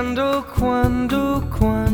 cuando, cuando, cuando.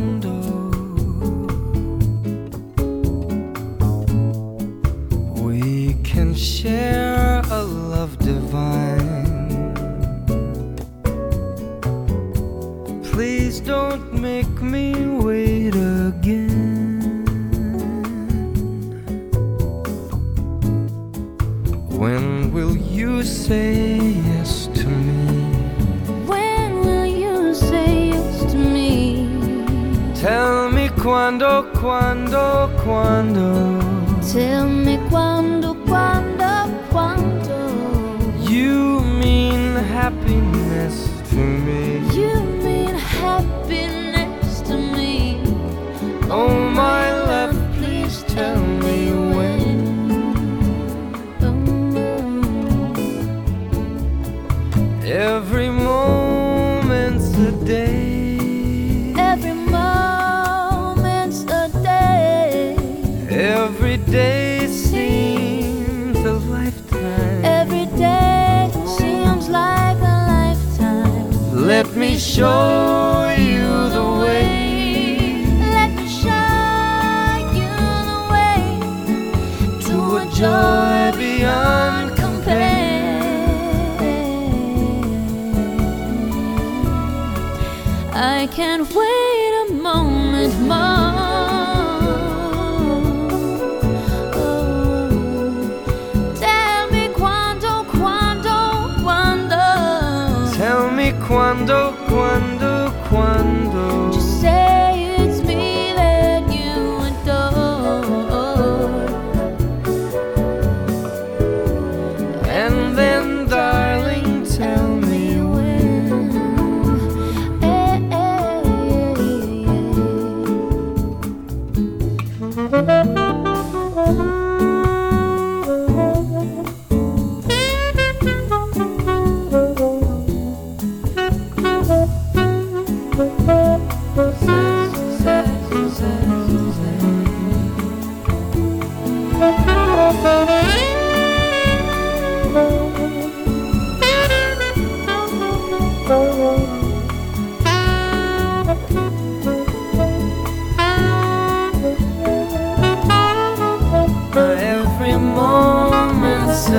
quando, quando, cuando. Tell me.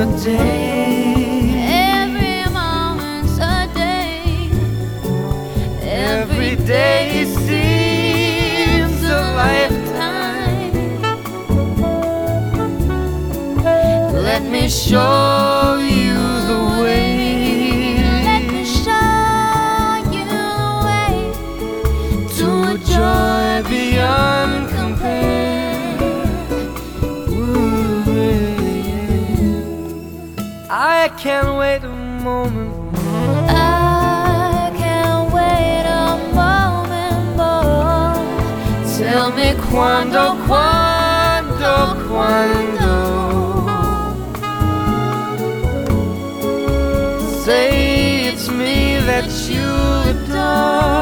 Every moment's a day. Every day seems a lifetime. Let me show. cuando, cuando, cuando. Say it's me that you adore.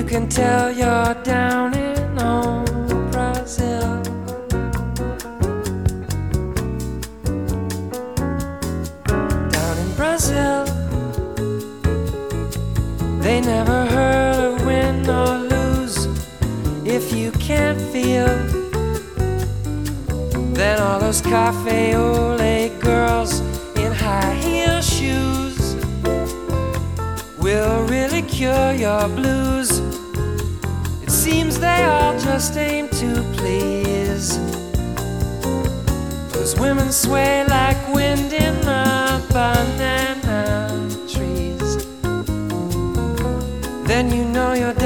You can tell you're down in old Brazil. Down in Brazil, they never heard of win or lose. If you can't feel, then all those cafe au lait girls in high heel shoes will really cure your blues. They all just aim to please. Those women sway like wind in the banana trees. Then you know you're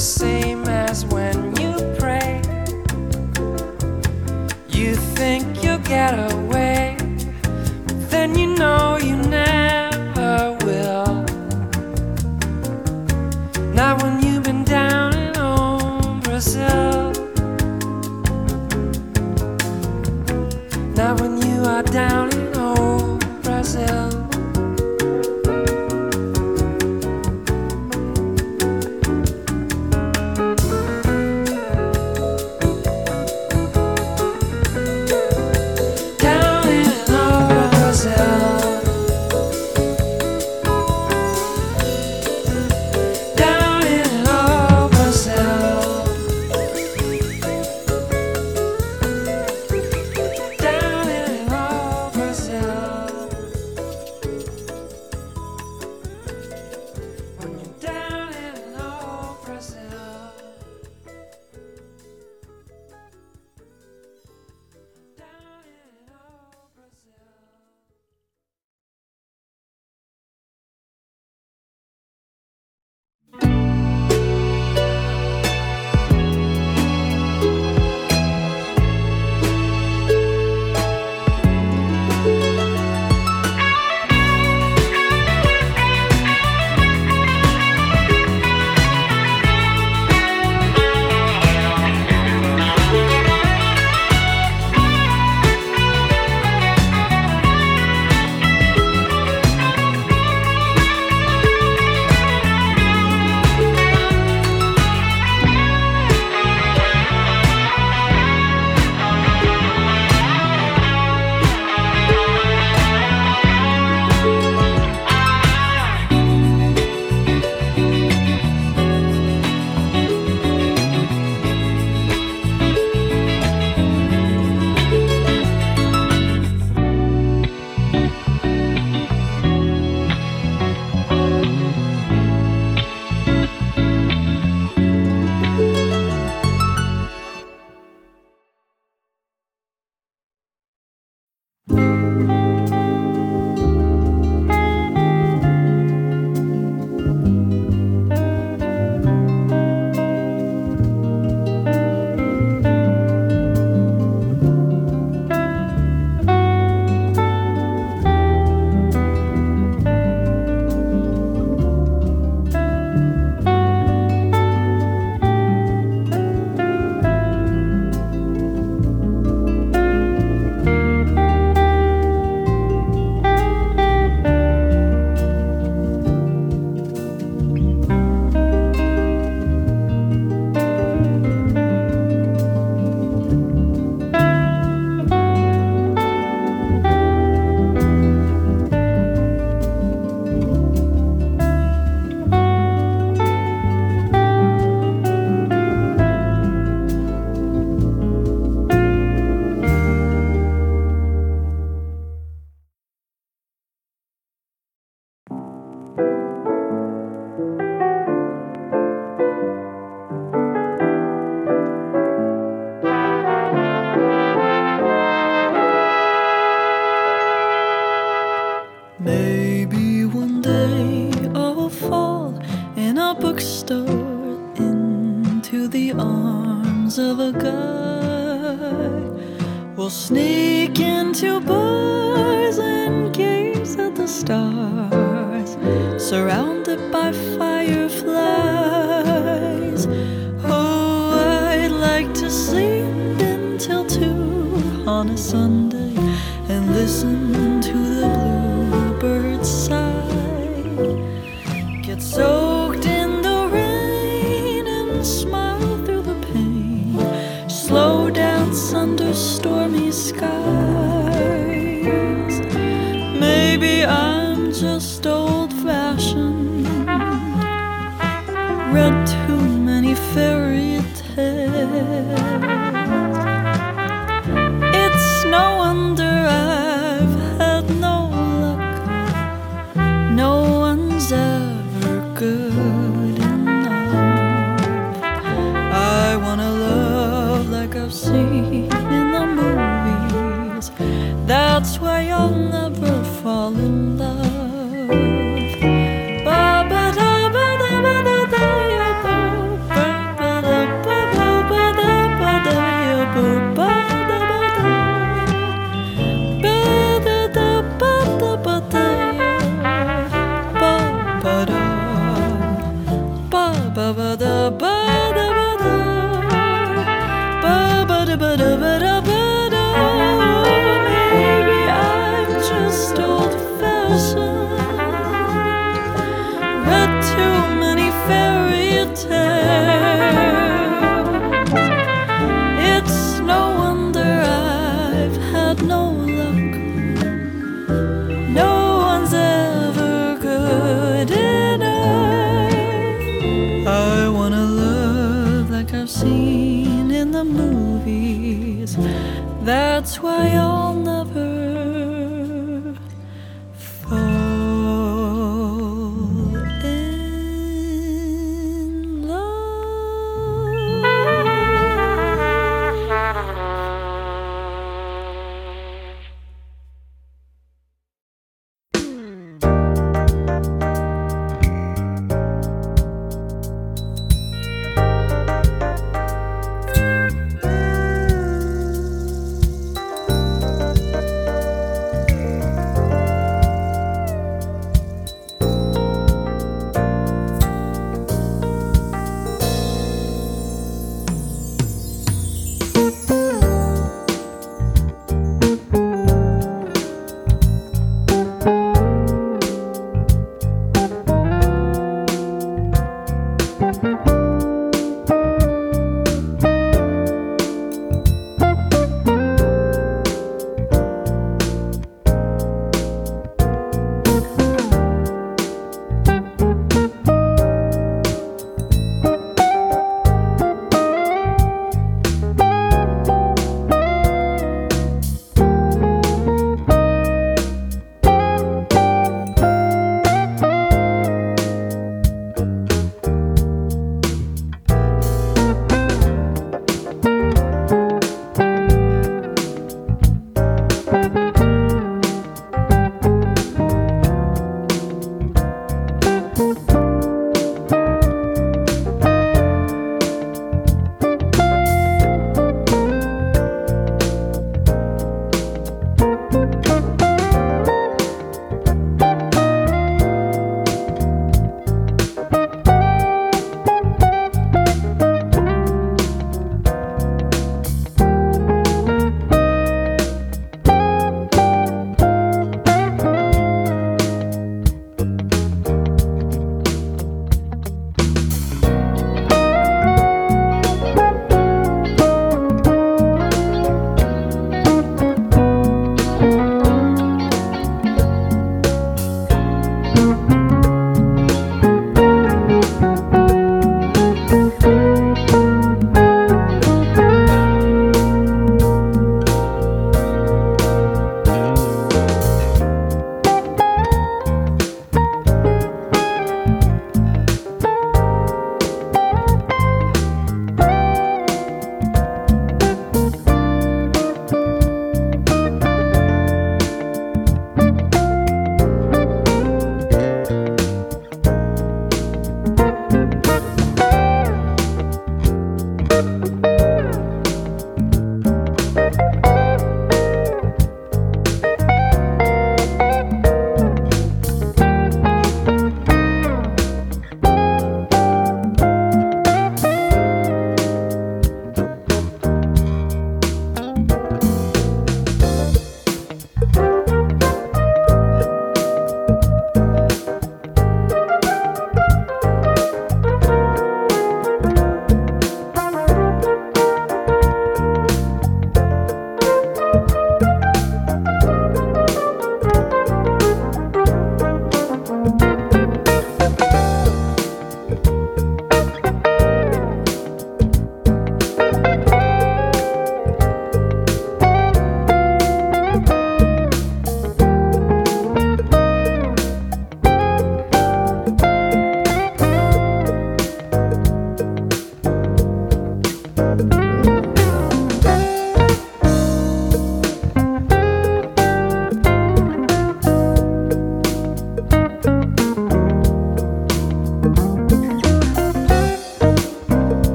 same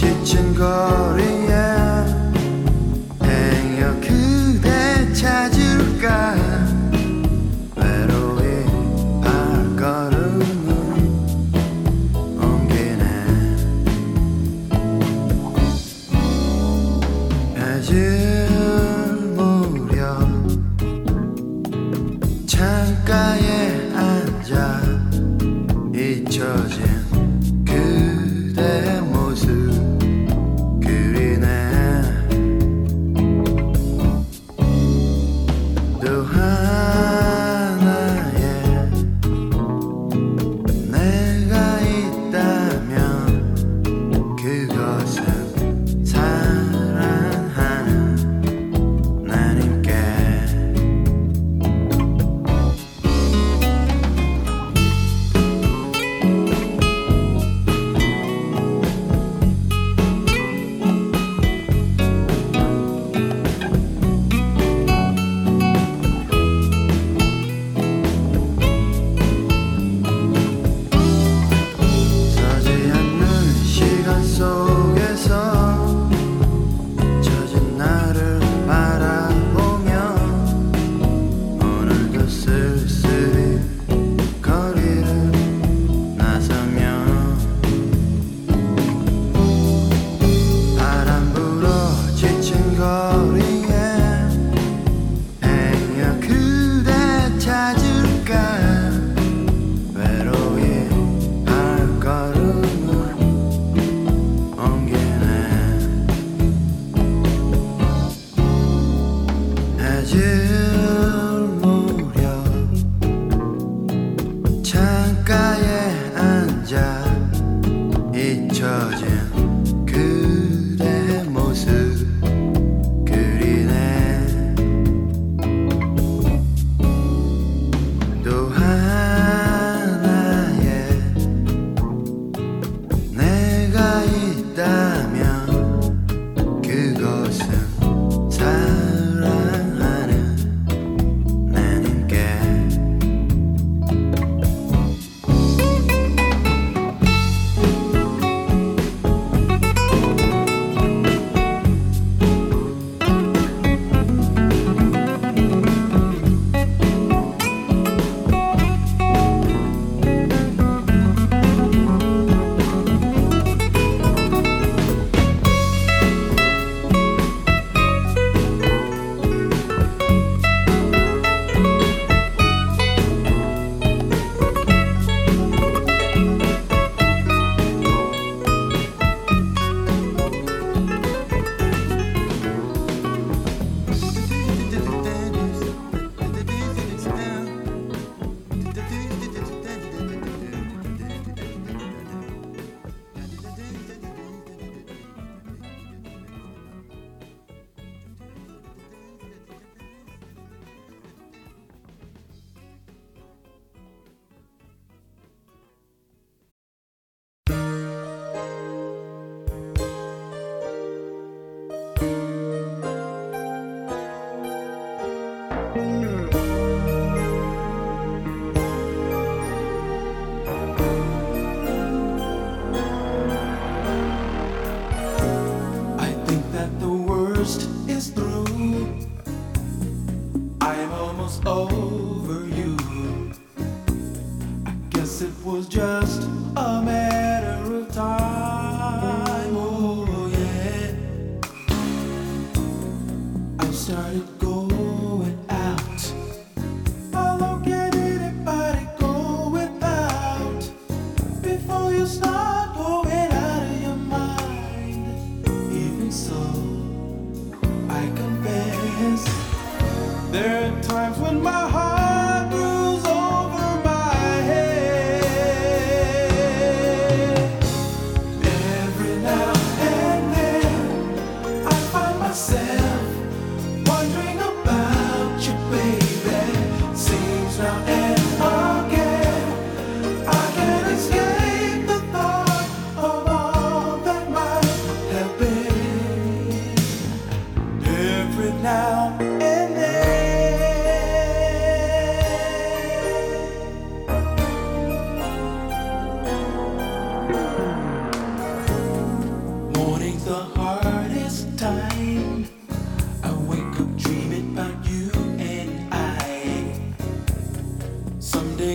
ချစ်ချင်ကား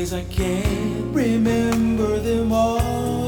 Days I can't remember them all.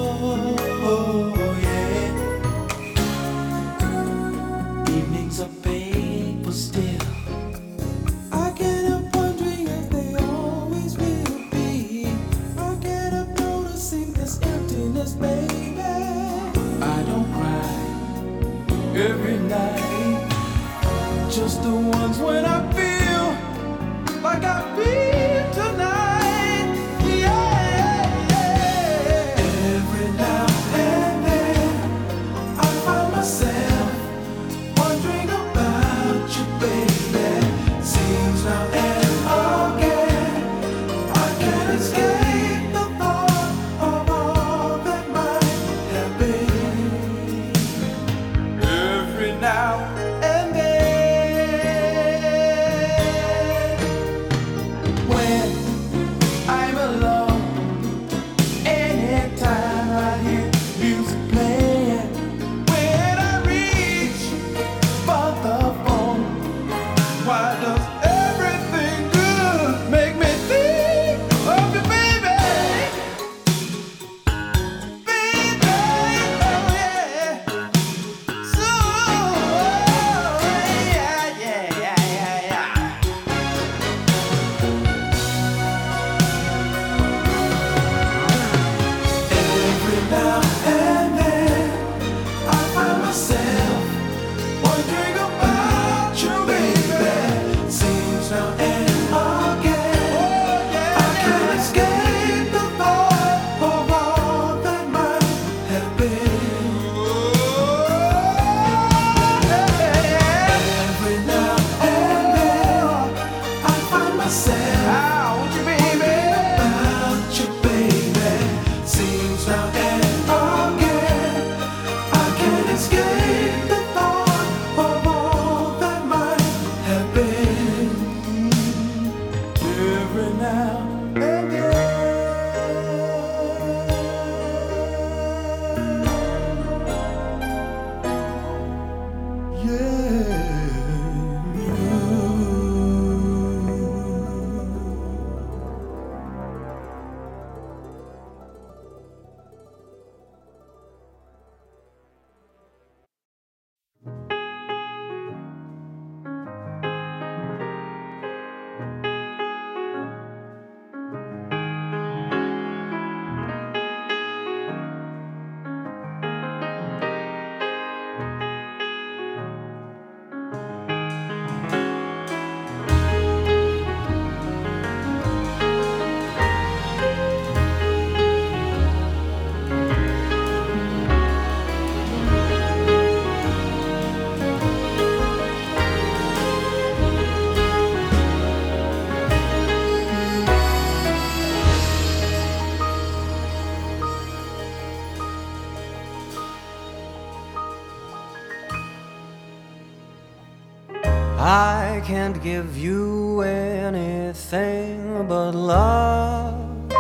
Can't give you anything but love,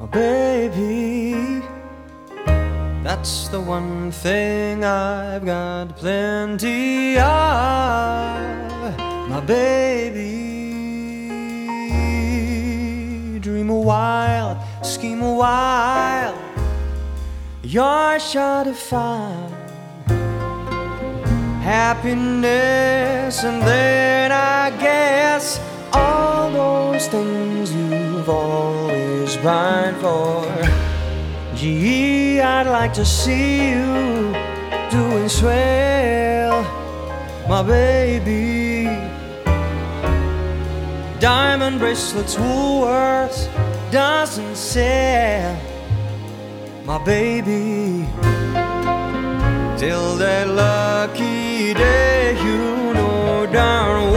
oh baby. That's the one thing I've got plenty of, my baby. Dream a while, scheme a while, you're sure to find happiness, and then I guess all those things you've always pined for. Gee, I'd like to see you doing swell, my baby. Diamond bracelets, Woolworths doesn't sell, my baby. Till that lucky day, you know darn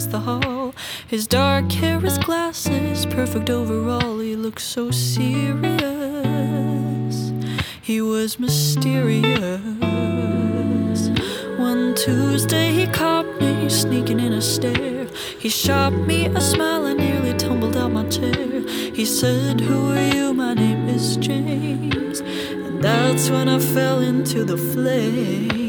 across the hall. His dark hair, his glasses, perfect overall. He looked so serious. He was mysterious. One Tuesday he caught me sneaking in a stare. He shot me a smile and nearly tumbled out my chair. He said, Who are you? My name is James. And that's when I fell into the flames.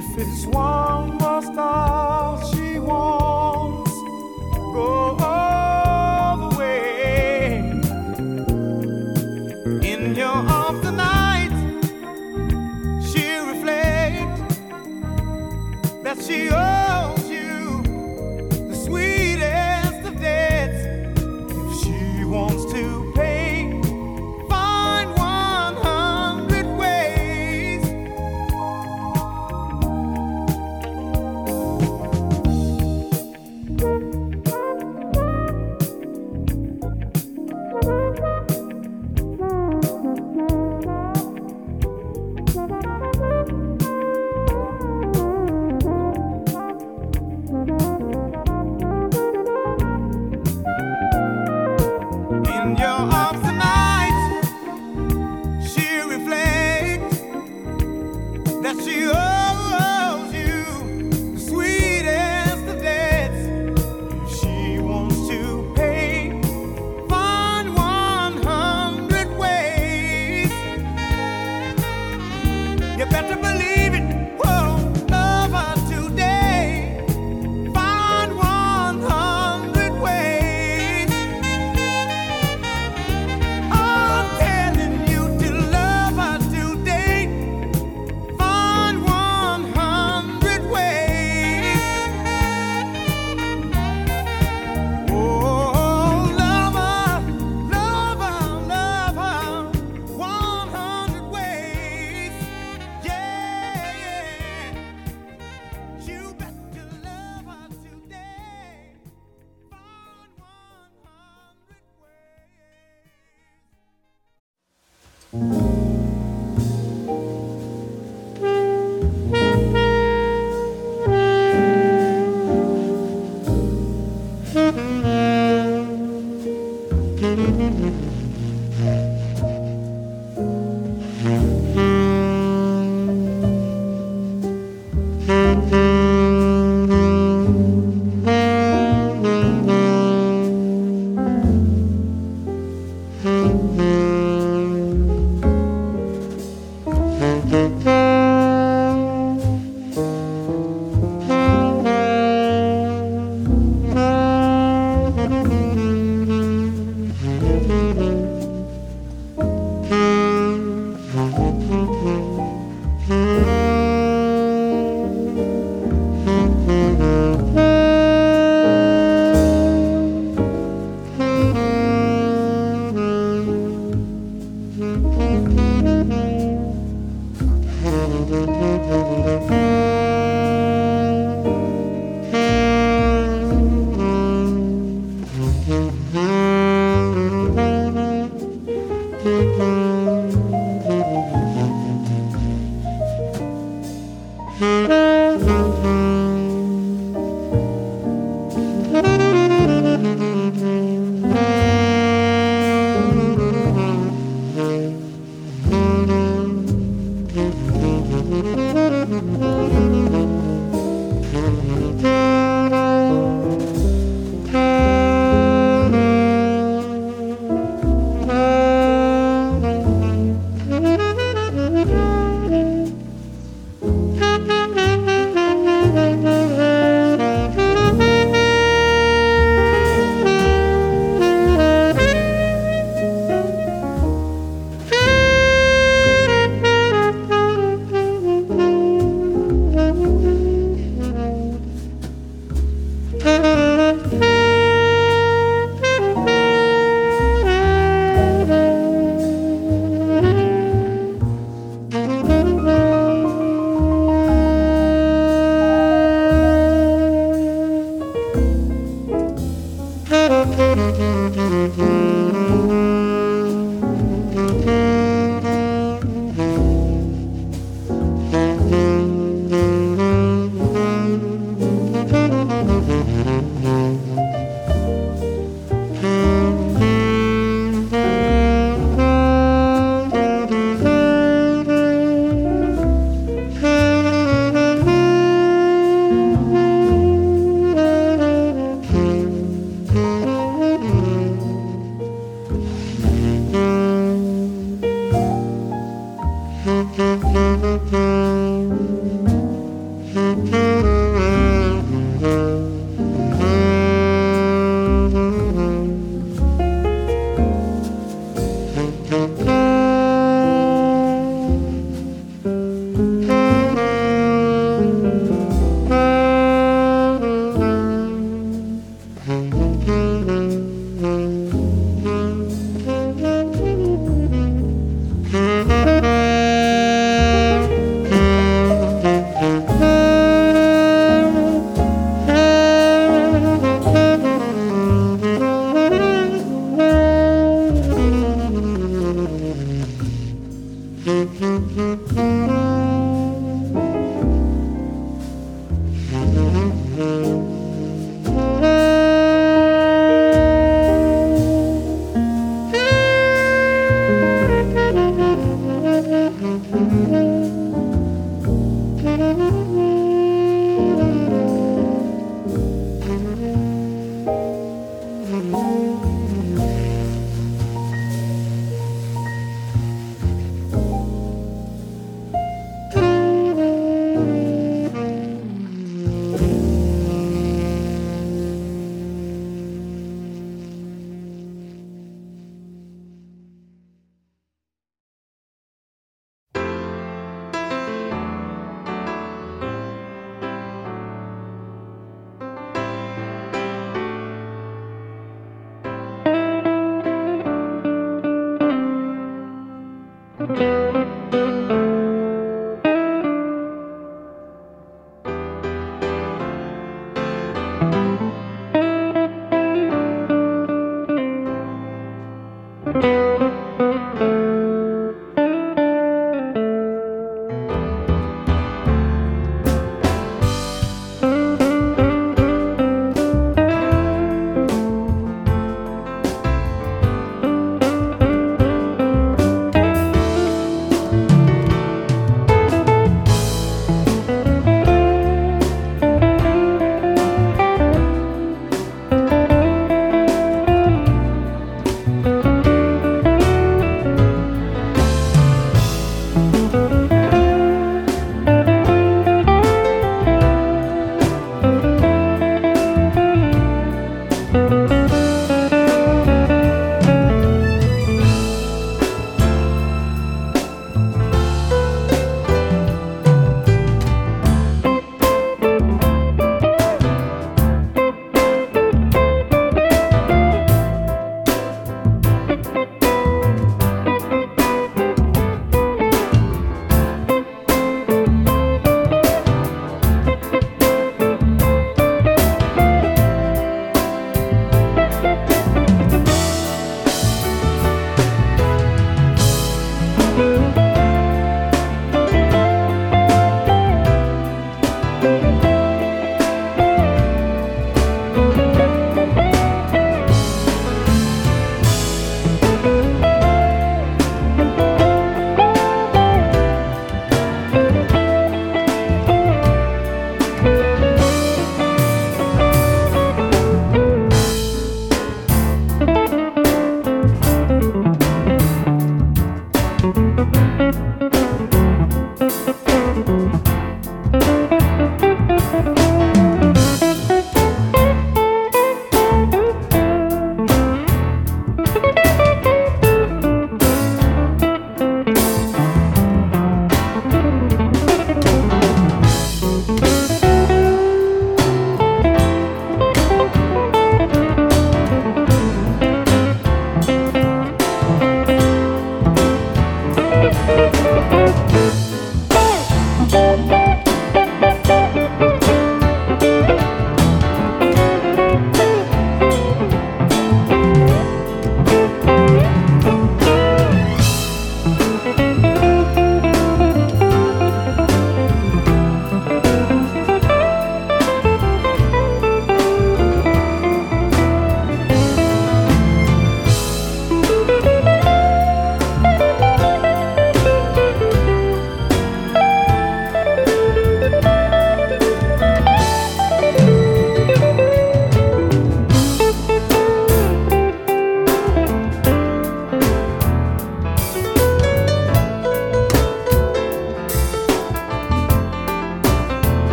If it's one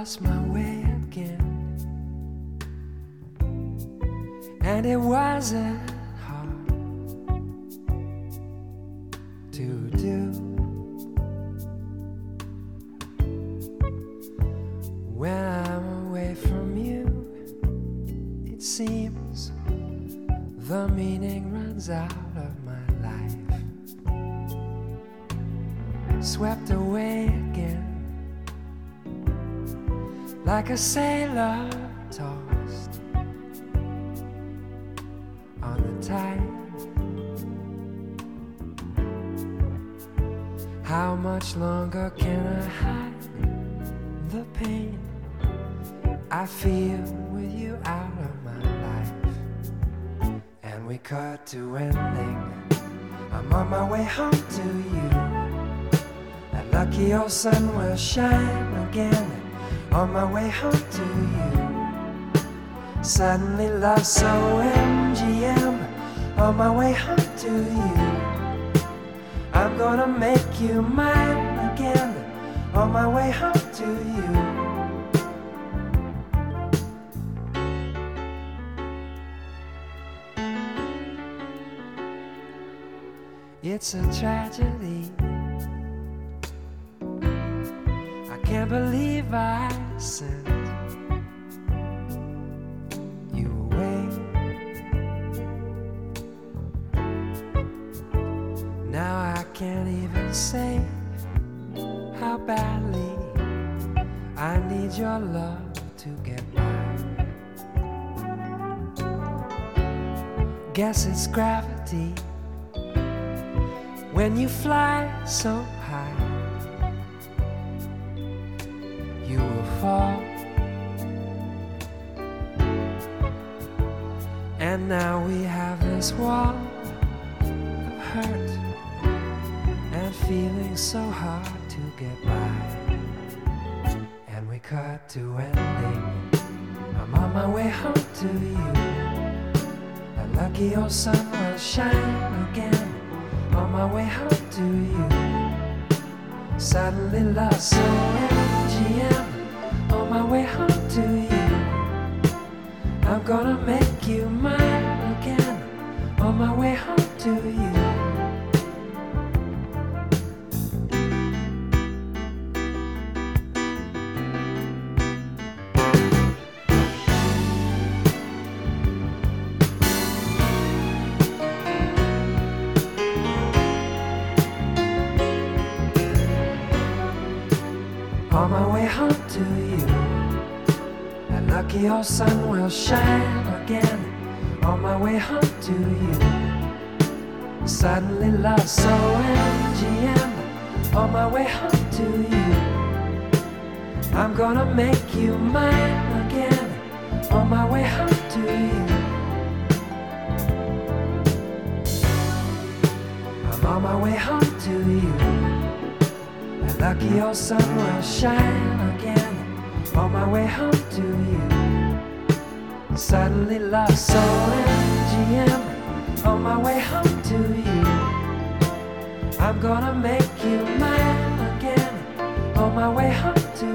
lost my way again. And it wasn't sailor home to you. Suddenly love so MGM on my way home to you. I'm gonna make you mine again on my way home to you. It's a tragedy. Lucky old sun will shine again on my way home to you. Suddenly lost so MGM on my way home to you. I'm gonna make you mine again on my way home old sun will shine again. On my way home to you, suddenly lost so MGM. On my way home to you, I'm gonna make you mine again. On my way home to you. I'm on my way home to you. That lucky old sun will shine again on my way home to you. Suddenly lost so MGM on my way home to you. I'm gonna make you mine again on my way home to